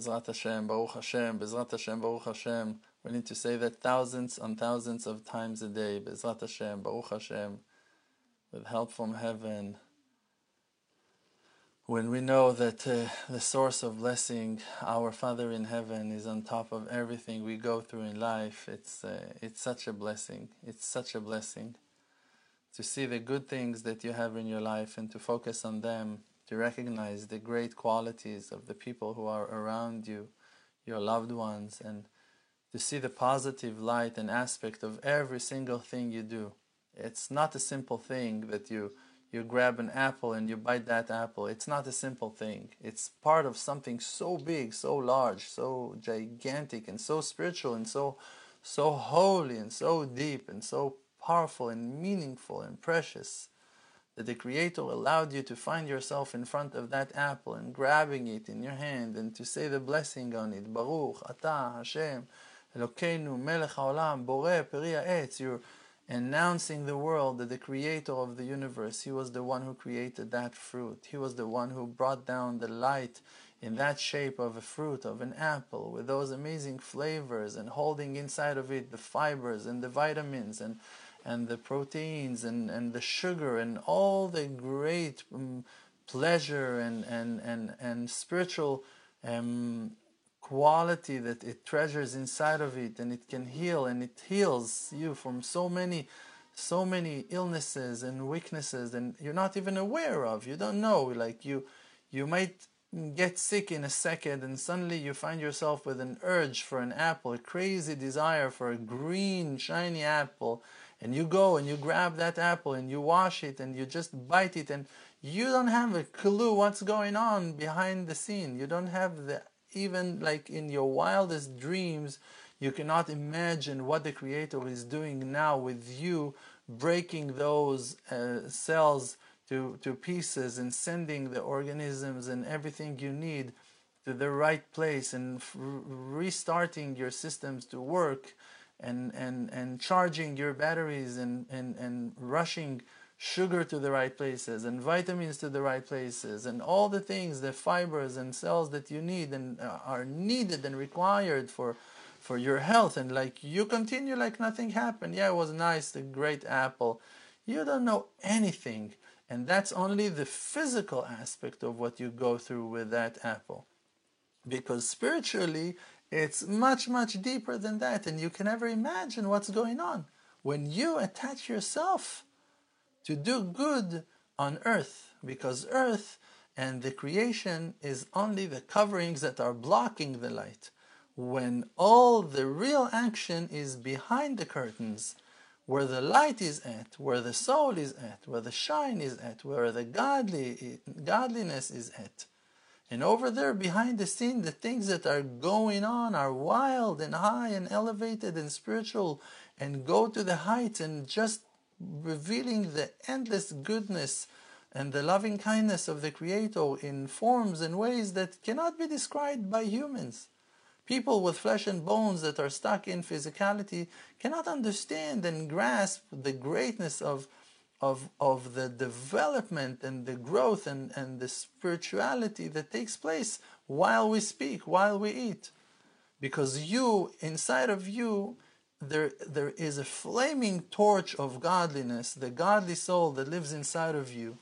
Bezrat Hashem, Baruch Hashem, Bezrat Hashem, Baruch Hashem. We need to say that thousands and thousands of times a day. Bezrat Hashem, Baruch Hashem, with help from heaven. When we know that uh, the source of blessing, our Father in heaven, is on top of everything we go through in life, it's uh, it's such a blessing. It's such a blessing to see the good things that you have in your life and to focus on them, to recognize the great qualities of the people who are around you, your loved ones, and to see the positive light and aspect of every single thing you do. It's not a simple thing that you you grab an apple and you bite that apple. It's not a simple thing. It's part of something so big, so large, so gigantic and so spiritual and so so holy and so deep and so powerful and meaningful and precious that the Creator allowed you to find yourself in front of that apple and grabbing it in your hand and to say the blessing on it. Baruch, Ata, Hashem, Elokeinu, Melech HaOlam, Boreh, Peri Etz. You're announcing the world that the Creator of the universe, He was the one who created that fruit. He was the one who brought down the light in that shape of a fruit, of an apple, with those amazing flavors and holding inside of it the fibers and the vitamins and and the proteins and, and the sugar and all the great um, pleasure and, and, and, and spiritual um, quality that it treasures inside of it and it can heal and it heals you from so many so many illnesses and weaknesses and you're not even aware of. You don't know. Like you you might get sick in a second and suddenly you find yourself with an urge for an apple a crazy desire for a green shiny apple and you go and you grab that apple and you wash it and you just bite it and you don't have a clue what's going on behind the scene. You don't have the even like in your wildest dreams you cannot imagine what the creator is doing now with you breaking those uh, cells to, to pieces and sending the organisms and everything you need to the right place and restarting your systems to work and, and, and charging your batteries and, and, and rushing sugar to the right places and vitamins to the right places and all the things, the fibers and cells that you need and uh, are needed and required for for your health and like you continue like nothing happened. Yeah, it was nice, the great apple. You don't know anything. And that's only the physical aspect of what you go through with that apple. Because spiritually, it's much, much deeper than that, and you can never imagine what's going on. When you attach yourself to do good on earth, because earth and the creation is only the coverings that are blocking the light. When all the real action is behind the curtains, where the light is at, where the soul is at, where the shine is at, where the godly godliness is at. And over there, behind the scene, the things that are going on are wild and high and elevated and spiritual and go to the heights and just revealing the endless goodness and the loving kindness of the Creator in forms and ways that cannot be described by humans. People with flesh and bones that are stuck in physicality cannot understand and grasp the greatness of of, of the development and the growth and, and the spirituality that takes place while we speak, while we eat. Because you, inside of you, there, there is a flaming torch of godliness, the godly soul that lives inside of you.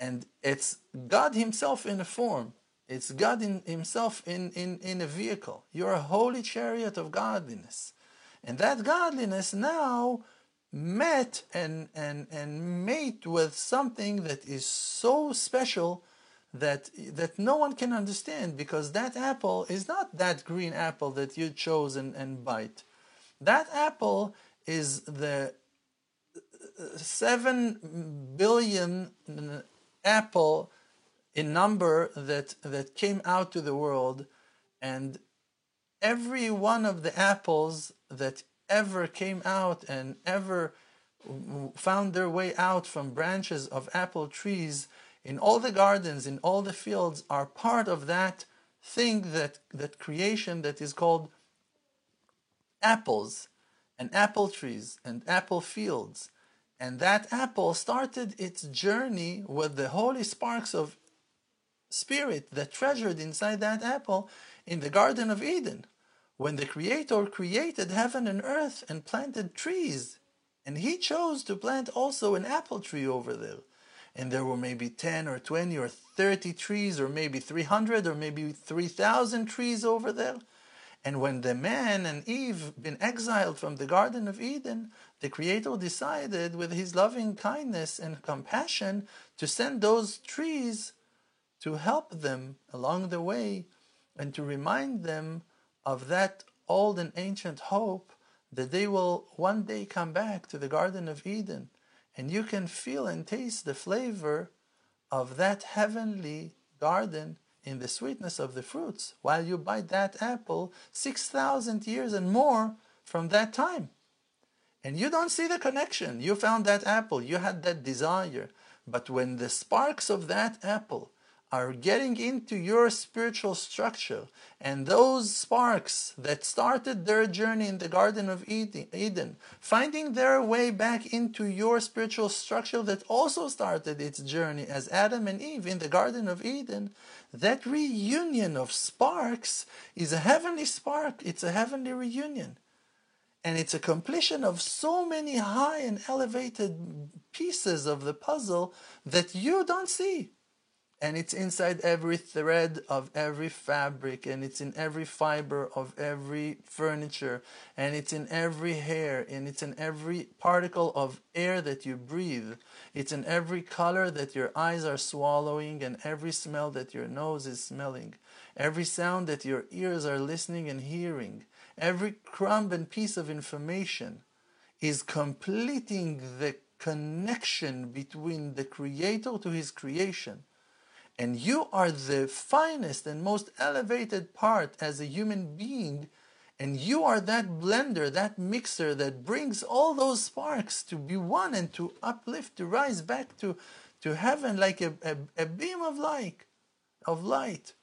And it's God Himself in a form. It's God in Himself in, in, in a vehicle. You're a holy chariot of godliness. And that godliness now met and, and, and mate with something that is so special that that no one can understand because that apple is not that green apple that you chose and, and bite. That apple is the uh, seven billion uh, apple in number that that came out to the world and every one of the apples that ever came out and ever found their way out from branches of apple trees in all the gardens, in all the fields, are part of that thing that, that creation that is called apples and apple trees and apple fields. And that apple started its journey with the holy sparks of spirit that treasured inside that apple in the Garden of Eden when the Creator created heaven and earth and planted trees. And He chose to plant also an apple tree over there. And there were maybe 10 or 20 or 30 trees, or maybe 300 or maybe 3,000 trees over there. And when the man and Eve been exiled from the Garden of Eden, the Creator decided, with His loving kindness and compassion, to send those trees to help them along the way and to remind them of that old and ancient hope that they will one day come back to the Garden of Eden and you can feel and taste the flavor of that heavenly garden in the sweetness of the fruits while you bite that apple 6,000 years and more from that time. And you don't see the connection. You found that apple, you had that desire. But when the sparks of that apple are getting into your spiritual structure. And those sparks that started their journey in the Garden of Eden, finding their way back into your spiritual structure that also started its journey as Adam and Eve in the Garden of Eden, that reunion of sparks is a heavenly spark. It's a heavenly reunion. And it's a completion of so many high and elevated pieces of the puzzle that you don't see and it's inside every thread of every fabric and it's in every fiber of every furniture and it's in every hair and it's in every particle of air that you breathe. It's in every color that your eyes are swallowing and every smell that your nose is smelling. Every sound that your ears are listening and hearing. Every crumb and piece of information is completing the connection between the creator to his creation and you are the finest and most elevated part as a human being. And you are that blender, that mixer that brings all those sparks to be one and to uplift, to rise back to, to heaven like a, a, a beam of light, of light.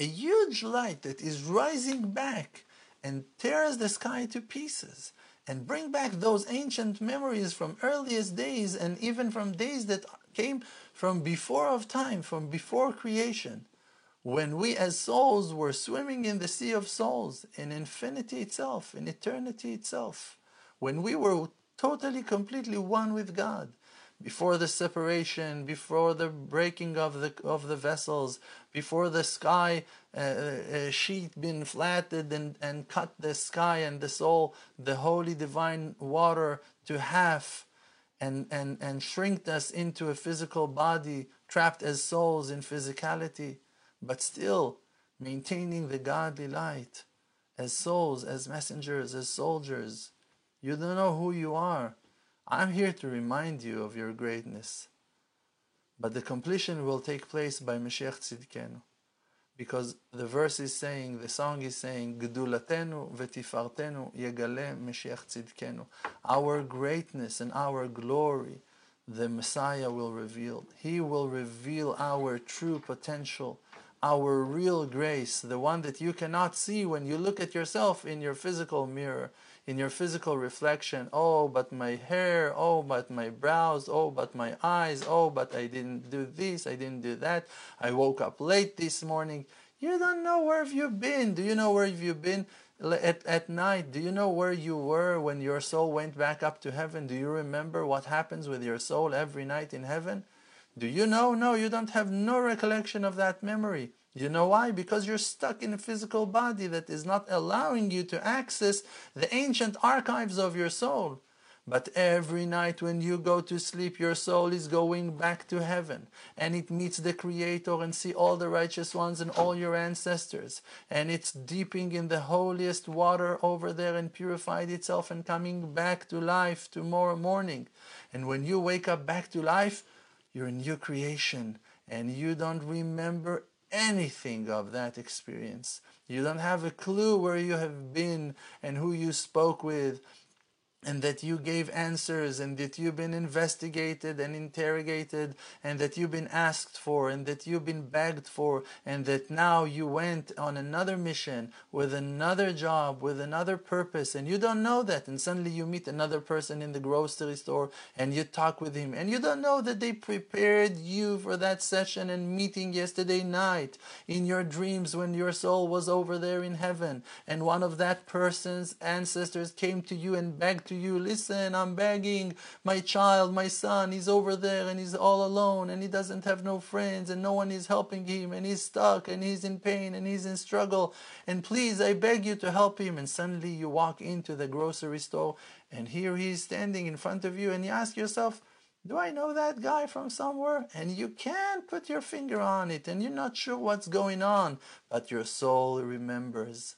A huge light that is rising back and tears the sky to pieces and bring back those ancient memories from earliest days and even from days that came from before of time, from before creation, when we as souls were swimming in the sea of souls, in infinity itself, in eternity itself, when we were totally, completely one with God, before the separation, before the breaking of the of the vessels, before the sky uh, uh, sheet been flattened and, and cut the sky and the soul, the holy divine water to half, and, and, and shrink us into a physical body, trapped as souls in physicality, but still maintaining the godly light as souls, as messengers, as soldiers. You don't know who you are. I'm here to remind you of your greatness. But the completion will take place by Mashiach Tzidkenu because the verse is saying, the song is saying, Gdulatenu vetifartenu yegale Mashiach tzidkenu. Our greatness and our glory, the Messiah will reveal. He will reveal our true potential, our real grace, the one that you cannot see when you look at yourself in your physical mirror in your physical reflection, oh, but my hair, oh, but my brows, oh, but my eyes, oh, but I didn't do this, I didn't do that, I woke up late this morning. You don't know where have you been. Do you know where have you been at, at night? Do you know where you were when your soul went back up to heaven? Do you remember what happens with your soul every night in heaven? Do you know? No, you don't have no recollection of that memory. You know why? Because you're stuck in a physical body that is not allowing you to access the ancient archives of your soul. But every night when you go to sleep, your soul is going back to heaven and it meets the Creator and see all the righteous ones and all your ancestors. And it's dipping in the holiest water over there and purified itself and coming back to life tomorrow morning. And when you wake up back to life, you're a new creation and you don't remember anything of that experience. You don't have a clue where you have been and who you spoke with and that you gave answers and that you've been investigated and interrogated and that you've been asked for and that you've been begged for and that now you went on another mission with another job with another purpose and you don't know that and suddenly you meet another person in the grocery store and you talk with him and you don't know that they prepared you for that session and meeting yesterday night in your dreams when your soul was over there in heaven and one of that person's ancestors came to you and begged to you, listen, I'm begging my child, my son, he's over there and he's all alone and he doesn't have no friends and no one is helping him and he's stuck and he's in pain and he's in struggle. And please, I beg you to help him. And suddenly you walk into the grocery store and here he's standing in front of you and you ask yourself, do I know that guy from somewhere? And you can't put your finger on it and you're not sure what's going on, but your soul remembers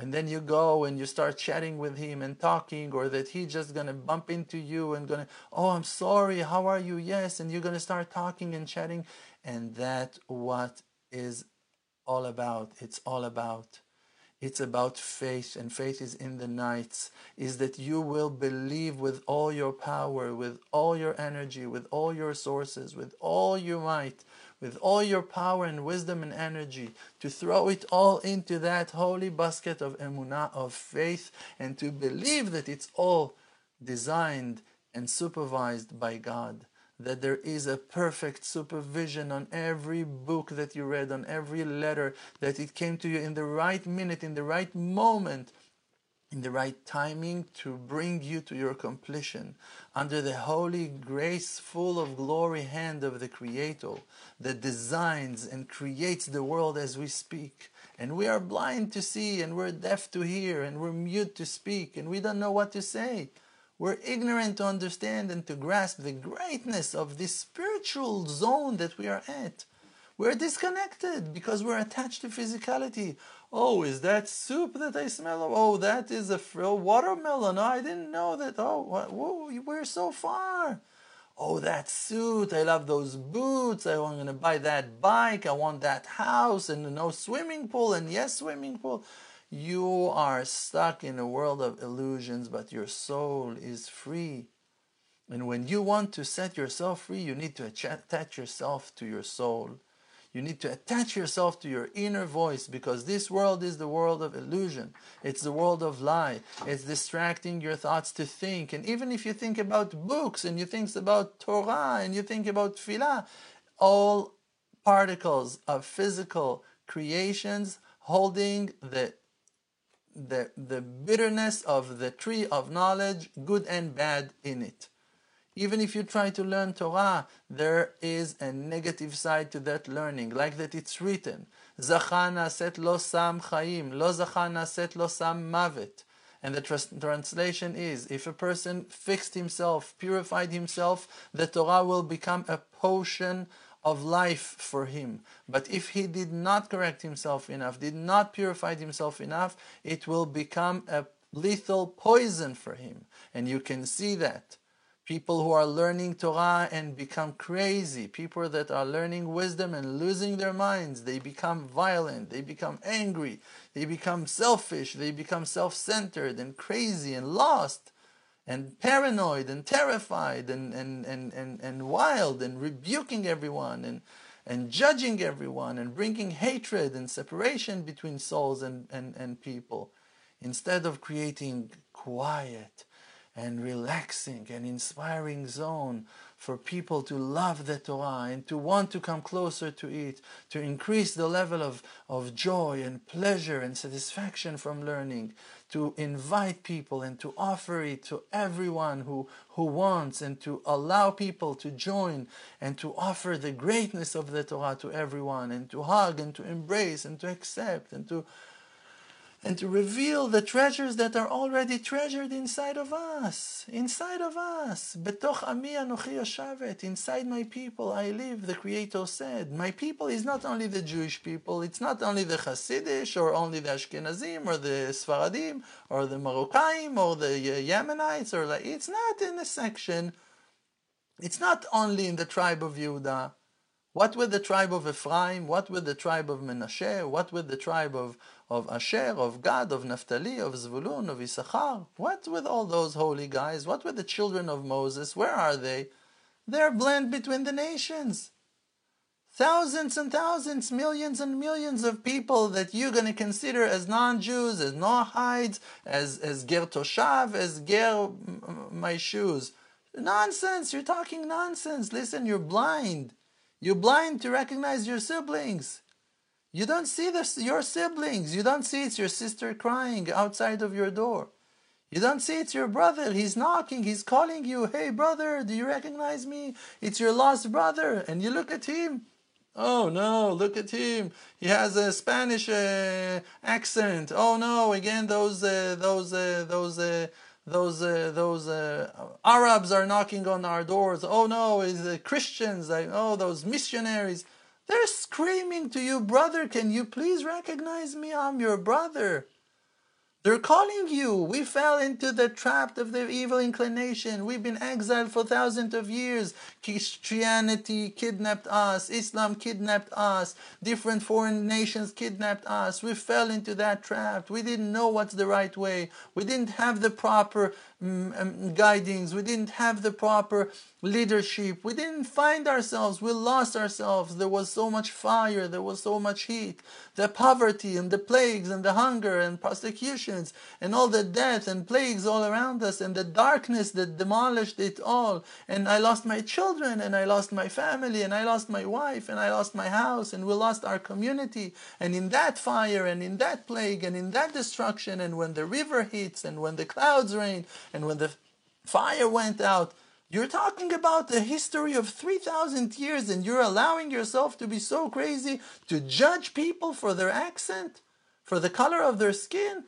and then you go and you start chatting with him and talking or that he's just going to bump into you and going to oh i'm sorry how are you? Yes and you're going to start talking and chatting. And that what is all about it's all about it's about faith. And faith is in the nights is that you will believe with all your power with all your energy with all your sources with all your might with all your power and wisdom and energy to throw it all into that holy basket of emunah, of faith, and to believe that it's all designed and supervised by God. That there is a perfect supervision on every book that you read, on every letter, that it came to you in the right minute, in the right moment, in the right timing to bring you to your completion under the holy grace full of glory hand of the creator that designs and creates the world as we speak. And we are blind to see and we're deaf to hear and we're mute to speak and we don't know what to say. We're ignorant to understand and to grasp the greatness of this spiritual zone that we are at we're disconnected because we're attached to physicality Oh, is that soup that I smell? Oh, that is a frill watermelon. Oh, I didn't know that. Oh, whoa, we're so far. Oh, that suit. I love those boots. I'm going to buy that bike. I want that house and no swimming pool. And yes, swimming pool. You are stuck in a world of illusions, but your soul is free. And when you want to set yourself free, you need to attach yourself to your soul. You need to attach yourself to your inner voice because this world is the world of illusion. It's the world of lie. It's distracting your thoughts to think. And even if you think about books and you think about Torah and you think about Tefillah, all particles of physical creations holding the the, the bitterness of the tree of knowledge, good and bad, in it. Even if you try to learn Torah, there is a negative side to that learning, like that it's written, Zachana set lo sam chaim, lo zachana set lo sam mavet. And the trans- translation is, if a person fixed himself, purified himself, the Torah will become a potion of life for him. But if he did not correct himself enough, did not purify himself enough, it will become a lethal poison for him. And you can see that people who are learning Torah and become crazy, people that are learning wisdom and losing their minds, they become violent, they become angry, they become selfish, they become self centered and crazy and lost and paranoid and terrified and, and, and, and, and wild and rebuking everyone and, and judging everyone and bringing hatred and separation between souls and, and, and people. Instead of creating quiet and relaxing and inspiring zone for people to love the Torah and to want to come closer to it, to increase the level of, of joy and pleasure and satisfaction from learning, to invite people and to offer it to everyone who, who wants and to allow people to join and to offer the greatness of the Torah to everyone and to hug and to embrace and to accept and to and to reveal the treasures that are already treasured inside of us. Inside of us. Betoch ami anochi yoshavet. Inside my people I live, the Creator said. My people is not only the Jewish people, it's not only the Hasidish, or only the Ashkenazim, or the Sfaradim, or the Moroccaim, or the Yemenites, or like, it's not in a section. It's not only in the tribe of Yehuda. What with the tribe of Ephraim? What with the tribe of Menashe? What with the tribe of, of Asher, of Gad, of Naphtali, of Zvulun, of Issachar? What with all those holy guys? What with the children of Moses? Where are they? They're blend between the nations. Thousands and thousands, millions and millions of people that you're going to consider as non-Jews, as Noahides, as, as Ger Toshav, as Ger my shoes. Nonsense, you're talking nonsense. Listen, you're blind. You're blind to recognize your siblings. You don't see your siblings. You don't see it's your sister crying outside of your door. You don't see it's your brother. He's knocking. He's calling you. Hey, brother, do you recognize me? It's your lost brother. And you look at him. Oh no, look at him. He has a Spanish uh, accent. Oh no, again those uh, those uh, those uh, those uh, those uh, Arabs are knocking on our doors. Oh no, it's the Christians. Oh, those missionaries. They're screaming to you, brother. Can you please recognize me? I'm your brother. They're calling you. We fell into the trap of the evil inclination. We've been exiled for thousands of years. Christianity kidnapped us. Islam kidnapped us. Different foreign nations kidnapped us. We fell into that trap. We didn't know what's the right way. We didn't have the proper um, um, guidings. We didn't have the proper leadership. We didn't find ourselves. We lost ourselves. There was so much fire. There was so much heat. The poverty and the plagues and the hunger and persecutions and all the death and plagues all around us and the darkness that demolished it all. And I lost my children and I lost my family and I lost my wife and I lost my house and we lost our community. And in that fire and in that plague and in that destruction and when the river hits and when the clouds rain and when the fire went out, you're talking about the history of 3,000 years and you're allowing yourself to be so crazy to judge people for their accent, for the color of their skin.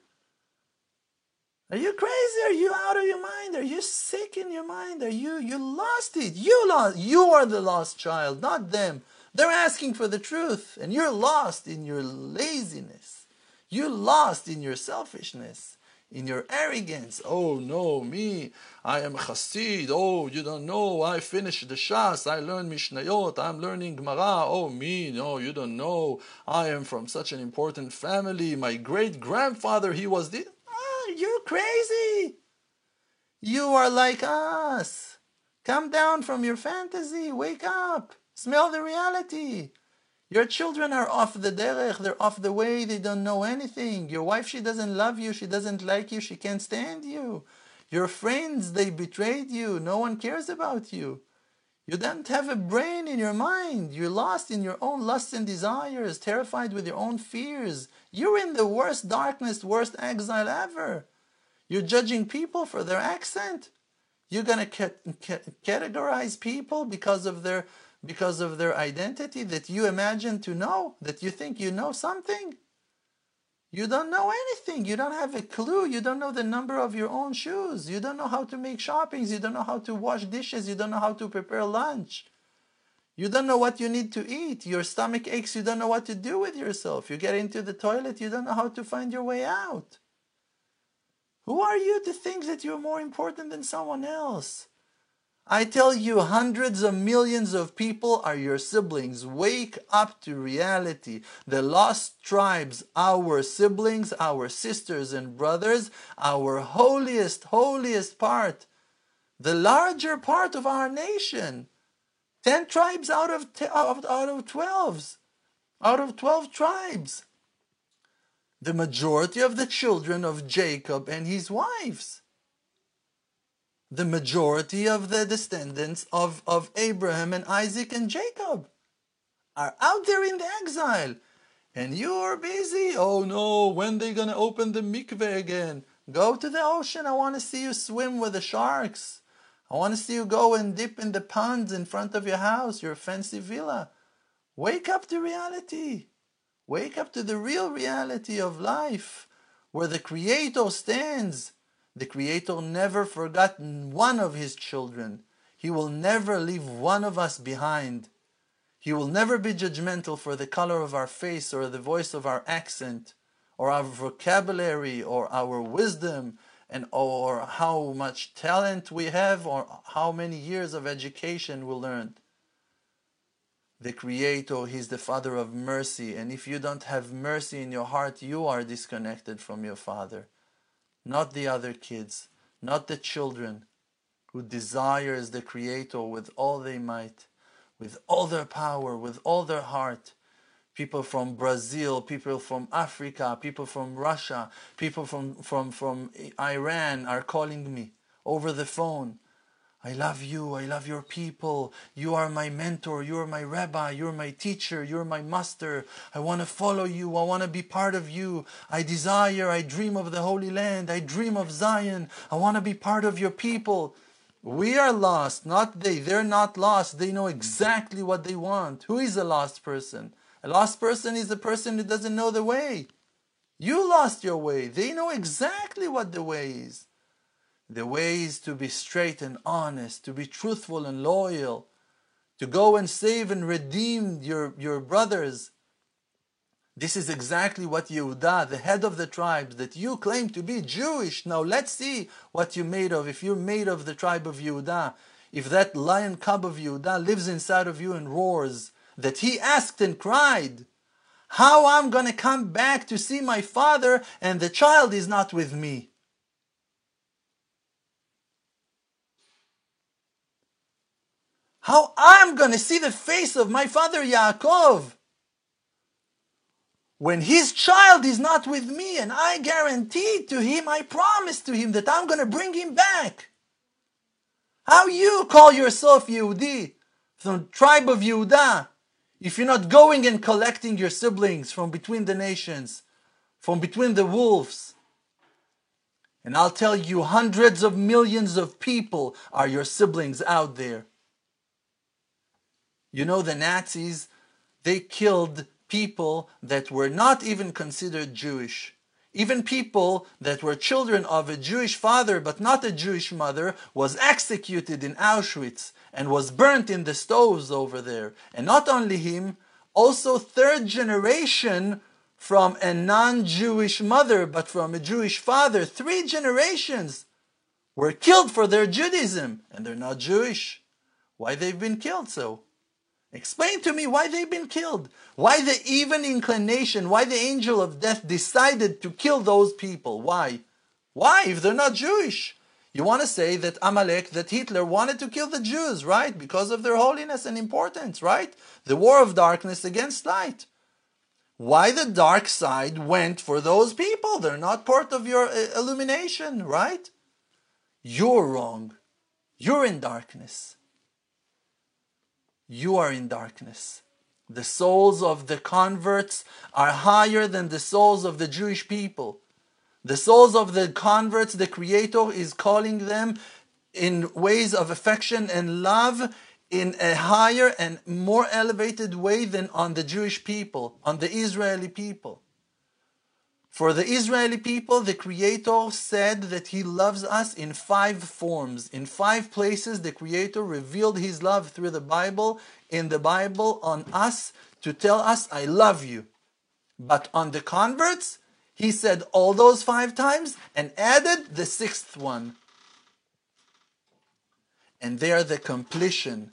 Are you crazy? Are you out of your mind? Are you sick in your mind? Are you you lost it? You lost you are the lost child, not them. They're asking for the truth and you're lost in your laziness. You're lost in your selfishness in your arrogance. Oh no, me, I am a Chassid. Oh, you don't know, I finished the Shas, I learned Mishnayot, I'm learning Gemara. Oh me, no, you don't know, I am from such an important family. My great grandfather, he was the. Ah, you're crazy. You are like us. Come down from your fantasy. Wake up. Smell the reality. Your children are off the derech, they're off the way, they don't know anything. Your wife, she doesn't love you, she doesn't like you, she can't stand you. Your friends, they betrayed you, no one cares about you. You don't have a brain in your mind. You're lost in your own lusts and desires, terrified with your own fears. You're in the worst darkness, worst exile ever. You're judging people for their accent. You're going to categorize people because of their because of their identity that you imagine to know, that you think you know something. You don't know anything. You don't have a clue. You don't know the number of your own shoes. You don't know how to make shoppings. You don't know how to wash dishes. You don't know how to prepare lunch. You don't know what you need to eat. Your stomach aches. You don't know what to do with yourself. You get into the toilet. You don't know how to find your way out. Who are you to think that you're more important than someone else? I tell you, hundreds of millions of people are your siblings. Wake up to reality. The lost tribes, our siblings, our sisters and brothers, our holiest, holiest part, the larger part of our nation. Ten tribes out of, out of twelve, out of twelve tribes. The majority of the children of Jacob and his wives the majority of the descendants of, of Abraham and Isaac and Jacob are out there in the exile. And you're busy. Oh no, when they gonna open the mikveh again? Go to the ocean. I want to see you swim with the sharks. I want to see you go and dip in the ponds in front of your house, your fancy villa. Wake up to reality. Wake up to the real reality of life, where the Creator stands the Creator never forgot one of His children. He will never leave one of us behind. He will never be judgmental for the color of our face or the voice of our accent or our vocabulary or our wisdom and or how much talent we have or how many years of education we learned. the Creator, He's the Father of mercy. And if you don't have mercy in your heart, you are disconnected from your Father. Not the other kids, not the children who desires the Creator with all their might, with all their power, with all their heart. People from Brazil, people from Africa, people from Russia, people from, from, from Iran are calling me over the phone I love you. I love your people. You are my mentor. You are my rabbi. You're my teacher. You're my master. I want to follow you. I want to be part of you. I desire, I dream of the Holy Land. I dream of Zion. I want to be part of your people. We are lost, not they. They're not lost. They know exactly what they want. Who is a lost person? A lost person is a person who doesn't know the way. You lost your way. They know exactly what the way is. The way is to be straight and honest, to be truthful and loyal, to go and save and redeem your, your brothers. This is exactly what Yehuda, the head of the tribes, that you claim to be Jewish. Now let's see what you're made of. If you're made of the tribe of Yehuda, if that lion cub of Yehuda lives inside of you and roars, that he asked and cried, How I'm going to come back to see my father and the child is not with me. How I'm going to see the face of my father Yaakov when his child is not with me and I guaranteed to him, I promised to him that I'm going to bring him back. How you call yourself Yehudi from the tribe of Yehuda if you're not going and collecting your siblings from between the nations, from between the wolves? And I'll tell you, hundreds of millions of people are your siblings out there. You know, the Nazis, they killed people that were not even considered Jewish. Even people that were children of a Jewish father but not a Jewish mother was executed in Auschwitz and was burnt in the stoves over there. And not only him, also third generation from a non-Jewish mother but from a Jewish father. Three generations were killed for their Judaism and they're not Jewish. Why they've been killed so? Explain to me why they've been killed. Why the even inclination, why the angel of death decided to kill those people. Why? Why, if they're not Jewish? You want to say that Amalek, that Hitler wanted to kill the Jews, right? Because of their holiness and importance, right? The war of darkness against light. Why the dark side went for those people? They're not part of your uh, illumination, right? You're wrong. You're in darkness you are in darkness. The souls of the converts are higher than the souls of the Jewish people. The souls of the converts, the Creator is calling them in ways of affection and love in a higher and more elevated way than on the Jewish people, on the Israeli people. For the Israeli people, the Creator said that He loves us in five forms. In five places, the Creator revealed His love through the Bible, in the Bible, on us to tell us, I love you. But on the converts, He said all those five times and added the sixth one. And they are the completion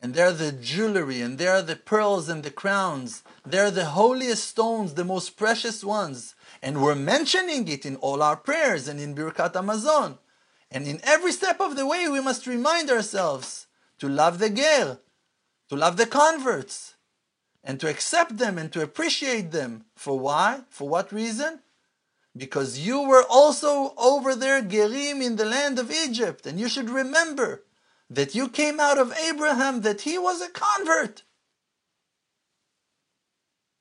and they're the jewelry, and they're the pearls and the crowns. They're the holiest stones, the most precious ones. And we're mentioning it in all our prayers and in Birkat Hamazon. And in every step of the way, we must remind ourselves to love the Ger, to love the converts, and to accept them and to appreciate them. For why? For what reason? Because you were also over there, Gerim, in the land of Egypt, and you should remember that you came out of Abraham, that he was a convert.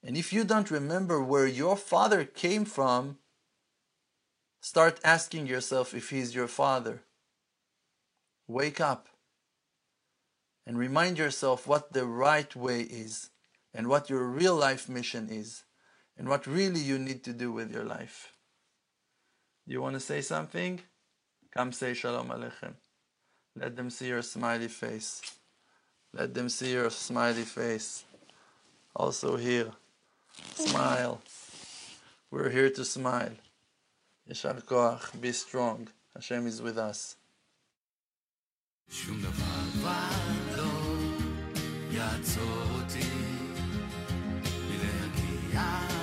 And if you don't remember where your father came from, start asking yourself if he's your father. Wake up and remind yourself what the right way is and what your real life mission is and what really you need to do with your life. You want to say something? Come say Shalom Aleichem. Let them see your smiley face. Let them see your smiley face. Also here. Smile. We're here to smile. Yeshar Koach, be strong. Hashem is with us. יעצור אותי מלהגיע אל תוכי בכל כוחי